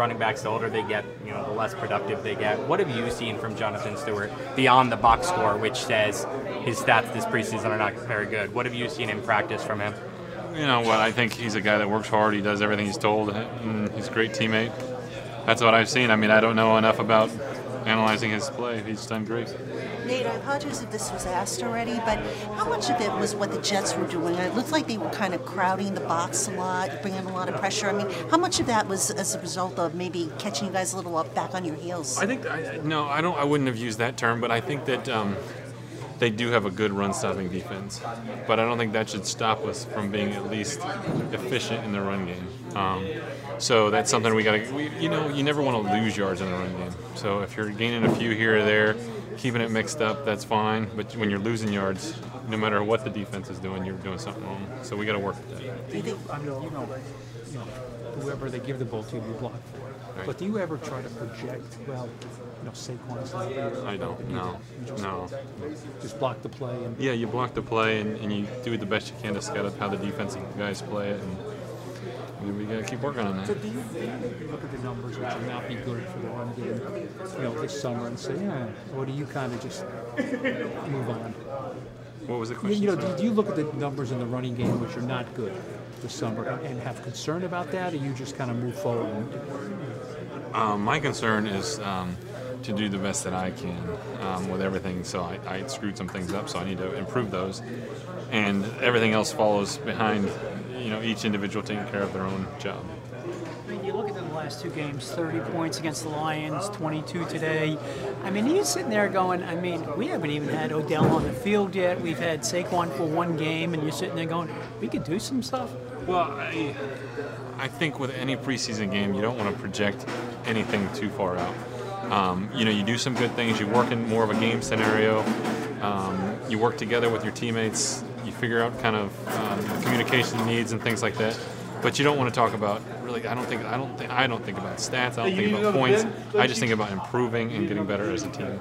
running backs, the older they get, you know, the less productive they get. What have you seen from Jonathan Stewart beyond the box score, which says his stats this preseason are not very good? What have you seen in practice from him? You know what? I think he's a guy that works hard. He does everything he's told. He's a great teammate. That's what I've seen. I mean, I don't know enough about analyzing his play. He's done great. Nate, I apologize if this was asked already, but how much of it was what the Jets were doing? It looked like they were kind of crowding the box a lot, bringing a lot of pressure. I mean, how much of that was as a result of maybe catching you guys a little up back on your heels? I think I, no, I don't. I wouldn't have used that term, but I think that um, they do have a good run-stopping defense. But I don't think that should stop us from being at least efficient in the run game. Um, so that's something we got to. You know, you never want to lose yards in the run game. So if you're gaining a few here or there keeping it mixed up, that's fine. But when you're losing yards, no matter what the defense is doing, you're doing something wrong. So we got to work with that. Do you think, I mean, you know, you know, whoever they give the ball to, you block for. Right. But do you ever try to project, well, you know, Saquon's not here? I don't. No. Just, no. Just block the play. And yeah, you block the play and, and you do the best you can to scout up how the defensive guys play it. And, we got to keep working on that. So do you, you, look at the numbers which will not be good for the run game, you know, this summer and say, yeah, or do you kind of just move on? What was the question? You, know, do you look at the numbers in the running game which are not good this summer and, and have concern about that, or you just kind of move forward? Um, my concern is um, to do the best that I can um, with everything. So I, I screwed some things up, so I need to improve those, and everything else follows behind you know each individual taking care of their own job. I mean, you look at the last two games 30 points against the Lions, 22 today. I mean, you're sitting there going, I mean, we haven't even had Odell on the field yet. We've had Saquon for one game, and you're sitting there going, we could do some stuff. Well, I, I think with any preseason game, you don't want to project anything too far out. Um, you know, you do some good things. You work in more of a game scenario. Um, you work together with your teammates you figure out kind of um, communication needs and things like that. But you don't want to talk about really. I don't think. I don't think. I don't think about stats. I don't think about points. I just think about improving and getting better as a team.